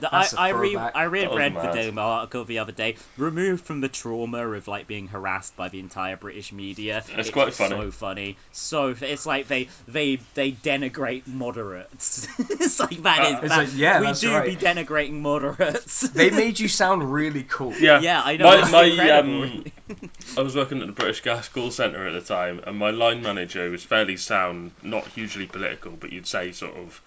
The- That's I, I, re I re-read the. Daily article the other day. Removed from the trauma of like being harassed by the entire British media, It's quite funny. So funny, so it's like they they they denigrate moderates. it's like that is Uh, It's that- like, yeah, we that's do right. be denigrating moderates. They made you sound really cool. Yeah, Yeah, I know, My, my, um, I was working at the British Gas call centre at the time, and my line manager was fairly sound, not hugely political, but you'd say sort of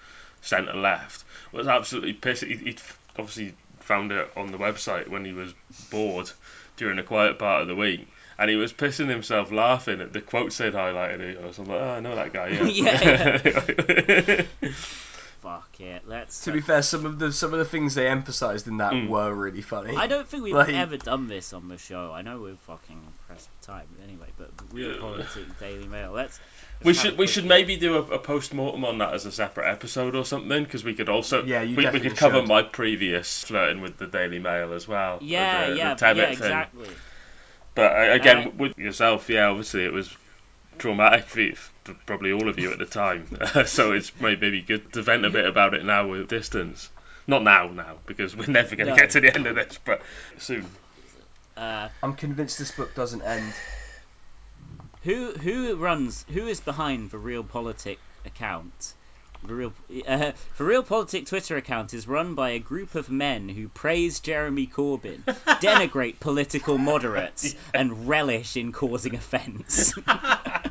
centre left, was absolutely pissed. He'd, he'd obviously found it on the website when he was bored during a quiet part of the week. And he was pissing himself laughing at the quotes they'd highlighted. It. I was like, oh, I know that guy. Yeah. Fuck it, let's. To be fair, some of the some of the things they emphasised in that Mm. were really funny. I don't think we've Like- ever done this on the show. I know we're fucking pressed for time anyway, but real Yeah. politics, Daily Mail. Let's. We let's have should a we quick should look. maybe do a, a post mortem on that as a separate episode or something because we could also Yeah, you we, we definitely could cover should. my previous flirting with the Daily Mail as well. Yeah, the, the yeah, Tebbit yeah, thing. exactly. But uh, again, Uh, with yourself, yeah, obviously it was traumatic for, you, for probably all of you at the time. so it's maybe good to vent a bit about it now with distance. Not now, now because we're never going to No. get to the end of this, but soon. Uh, I'm convinced this book doesn't end. who who runs? Who is behind the Real Politic account? The real uh, the Real Politic Twitter account is run by a group of men who praise Jeremy Corbyn, denigrate political moderates, and relish in causing offence.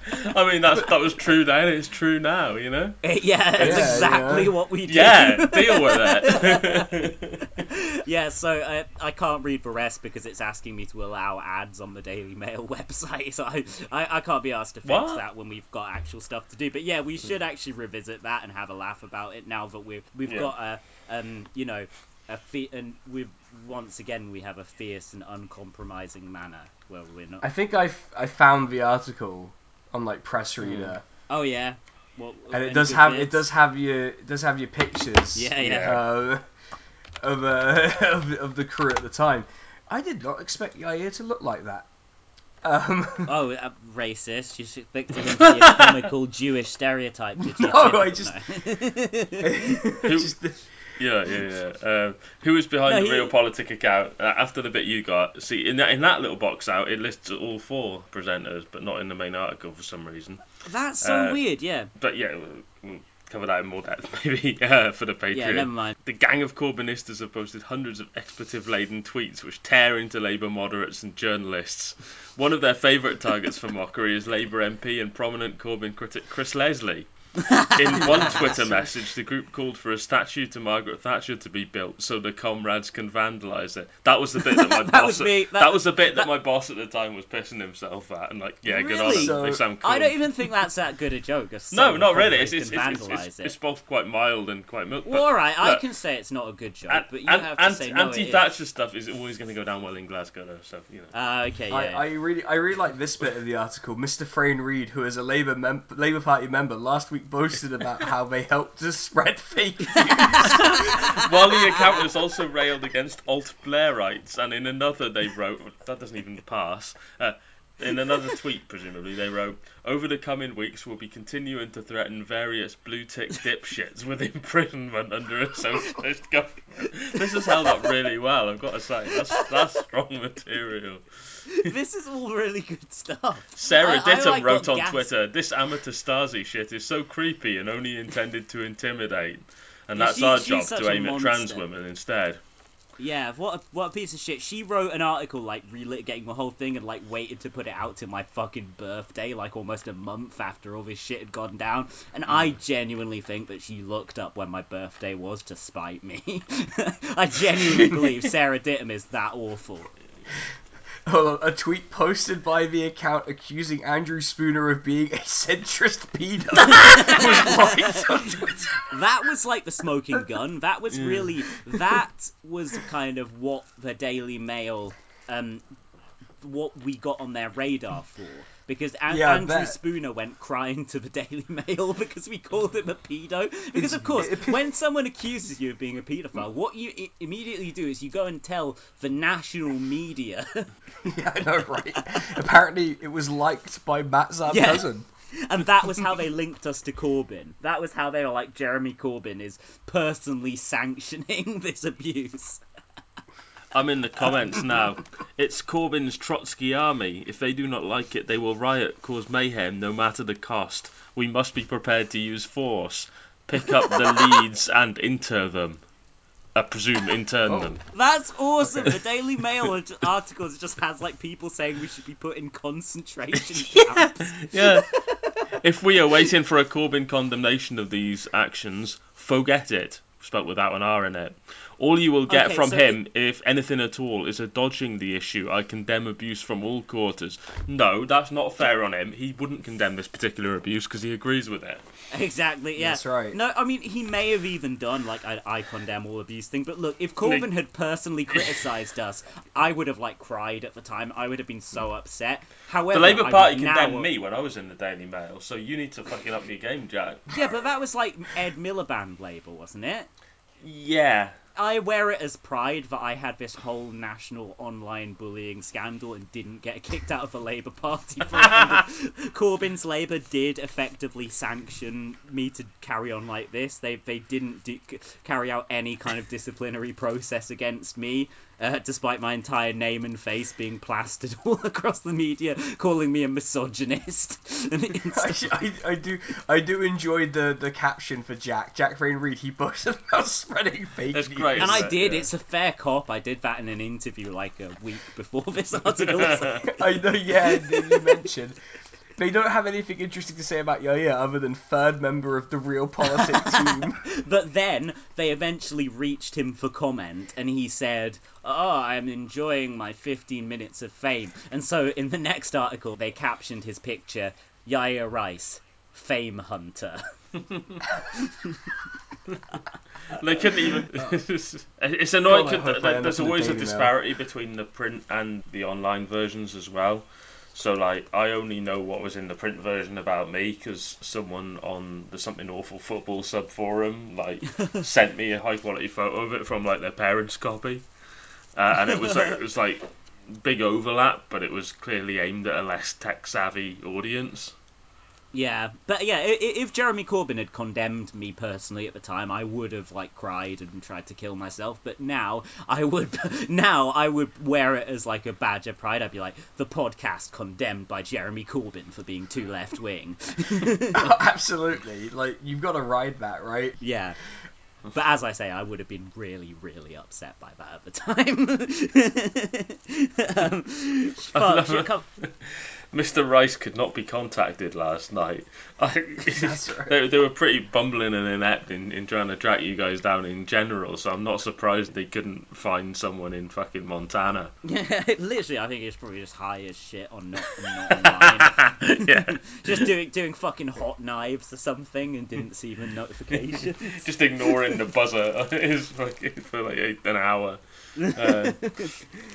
I mean, that's that was true then. It's true now, you know. yeah, that's Yeah, exactly yeah. what we do. Yeah, deal with it. yeah, so uh, I can't read the rest because it's asking me to allow ads on the Daily Mail website. So I, I, I can't be asked to fix What? that when we've got actual stuff to do. But yeah, we should actually revisit that and have a laugh about it now that we've we've Yeah. got a um you know a fe- and we've once again we have a fierce and uncompromising manner where we're not. I think I, f- I found the article on like press reader, Oh yeah. Well, and it does have it does have your it does have your pictures. Yeah, yeah. Uh, of, uh, of the- of the crew at the time. I did not expect Yair to look like that. Um, Oh, uh, racist! You should think to him for your comical Jewish stereotype. Did you? No, I just- No. just, Yeah, yeah, yeah. Um, who was behind No, the he- real politic account? Uh, after the bit you got, see in that in that little box out, it lists all four presenters, but not in the main article for some reason. That's so Uh, weird. Yeah. But yeah, we'll, we'll cover that in more depth maybe uh, for the Patreon. Yeah. Never mind. The gang of Corbynistas have posted hundreds of expletive-laden tweets which tear into Labour moderates and journalists. One of their favourite targets for mockery is Labour MP and prominent Corbyn critic Chris Leslie. In one Twitter message, the group called for a statue to Margaret Thatcher to be built so the comrades can vandalise it. That was the bit that my That boss. was me. That, That- was the bit that, that- my boss at the time was pissing himself at, and like, yeah, good on Really? them. they sound cool. I don't even think that's that good a joke. as No, not really. It's it's, it's, it's, it's, it. it's both quite mild and quite milk. well, all right, I can say it's not a good joke, and, but you and, have to and, say no. it is. anti-Thatcher stuff is always going to go down well in Glasgow, though. So you know. Ah, okay, yeah. I, I really I really like this bit of the article. Mr. Frayne Reed, who is a Labour mem- Labour Party member, last week boasted about how they helped to spread fake news. While the accountants also railed against alt Blairites, and in another they wrote that doesn't even pass. Uh, in another tweet, presumably, they wrote, Over the coming weeks, we'll be continuing to threaten various blue tick dipshits with imprisonment under a socialist government. This has held up really well, I've got to say. That's, that's strong material. this is all really good stuff. Sarah I- I, Ditum like, wrote on gas- Twitter, This amateur Stasi shit is so creepy and only intended to intimidate. And that's she- our job to aim at trans women instead. Yeah, what a, what a piece of shit. She wrote an article like relitigating the whole thing and like waited to put it out to my fucking birthday, like almost a month after all this shit had gone down. And I mm. genuinely think that she looked up when my birthday was to spite me. I genuinely believe Sarah Ditum is that awful. On, a tweet posted by the account accusing Andrew Spooner of being a centrist pedo was right on Twitter. That was like the smoking gun. That was really that was kind of what the Daily Mail um what we got on their radar for. Because An- Yeah, Andrew bet. Spooner went crying to the Daily Mail because we called him a pedo. Because It's- of course, it- when someone accuses you of being a paedophile, what you I- immediately do is you go and tell the national media. Yeah, I know, right? Apparently, it was liked by Matt Zarb's Yeah. cousin. and that was how they linked us to Corbyn. That was how they were like, Jeremy Corbyn is personally sanctioning this abuse. I'm in the comments now. It's Corbyn's Trotsky army. If they do not like it, they will riot, cause mayhem, no matter the cost. We must be prepared to use force. Pick up the leads and inter them. I presume intern Oh. them. That's awesome. The Daily Mail art- articles just has like people saying we should be put in concentration camps. Yeah. if we are waiting for a Corbyn condemnation of these actions, forget it. Spelt without an R in it. All you will get Okay, from so him, if anything at all, is a dodging the issue. I condemn abuse from all quarters. No, that's not fair on him. He wouldn't condemn this particular abuse because he agrees with it. Exactly, yeah. That's right. No, I mean, he may have even done, like, I, I condemn all abuse thing, but look, if Corbyn had personally criticised us, I would have, like, cried at the time. I would have been so upset. However, The Labour Party condemned now... me when I was in the Daily Mail, so you need to fucking up your game, Jack. Yeah, but that was, like, Ed Miliband label, wasn't it? Yeah. I wear it as pride that I had this whole national online bullying scandal and didn't get kicked out of the Labour Party for it. Corbyn's Labour did effectively sanction me to carry on like this. They they didn't di- carry out any kind of disciplinary process against me, uh, despite my entire name and face being plastered all across the media, calling me a misogynist. and I, I, I do I do enjoy the, the caption for Jack. Jack Rain Reed, he boasted about spreading fake That's news. great. And I did. Yeah. It's a fair cop. I did that in an interview like a week before this article. I know, yeah, and you mentioned. They don't have anything interesting to say about Yaya other than third member of the Real Politic team. But then they eventually reached him for comment, and he said, "Oh, I'm enjoying my 15 minutes of fame." And so in the next article, they captioned his picture, "Yaya Rice, fame hunter." They couldn't even. it's annoying God, I because hope there's always a disparity between the print and the online versions as well. So like, I only know what was in the print version about me because someone on the Something Awful Football sub forum like sent me a high quality photo of it from like their parents' copy, uh, and it was like it was like big overlap, but it was clearly aimed at a less tech savvy audience. Yeah, but yeah, if Jeremy Corbyn had condemned me personally at the time, I would have like cried and tried to kill myself. But now I would, now I would wear it as like a badge of pride. I'd be like, the podcast condemned by Jeremy Corbyn for being too left wing. Absolutely. Like, you've got to ride that, right? yeah. But as I say, I would have been really, really upset by that at the time. um, fuck, Mr. Rice could not be contacted last night. I, right. they, they were pretty bumbling and inept in, in trying to track you guys down in general, so I'm not surprised they couldn't find someone in fucking Montana. Yeah, literally, I think it's probably just high as shit on not, not online. yeah, just doing doing fucking hot knives or something and didn't see the notification. just ignoring the buzzer is fucking for like eight, an hour. Uh,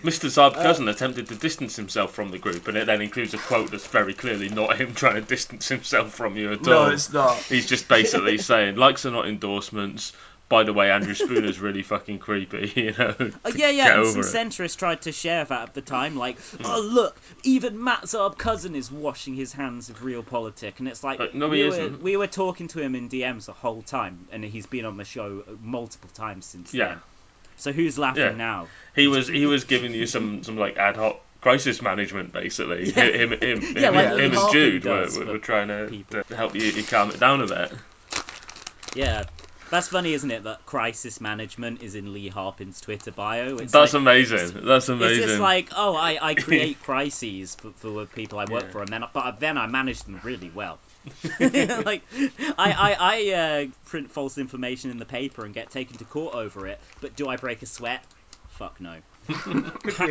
Mr. Zarb-Cousin attempted to distance himself from the group, and it then includes a quote that's very clearly not him trying to distance himself from you at all. No, it's not. He's just basically saying likes are not endorsements. By the way, Andrew Spooner's really fucking creepy. You know. Uh, yeah, yeah, and some centrists tried to share that at the time, like, oh look, even Matt's Zarb cousin is washing his hands of real politics, and it's like Uh, no, we he were isn't. we were talking to him in DMs the whole time, and he's been on the show multiple times since Yeah. then. So who's laughing Yeah. now? He was he was giving you some some like ad hoc crisis management basically. Yeah. Him him him, Yeah, like him, and Jude were, were, were trying to, to help you, you calm it down a bit. Yeah. That's funny, isn't it? That crisis management is in Lee Harpin's Twitter bio. It's That's like, amazing. That's amazing. It's just like, oh, I, I create crises for, for the people I work Yeah. for, and then but then I manage them really well. like, I I, I uh, print false information in the paper and get taken to court over it, but do I break a sweat? Fuck no. Could be a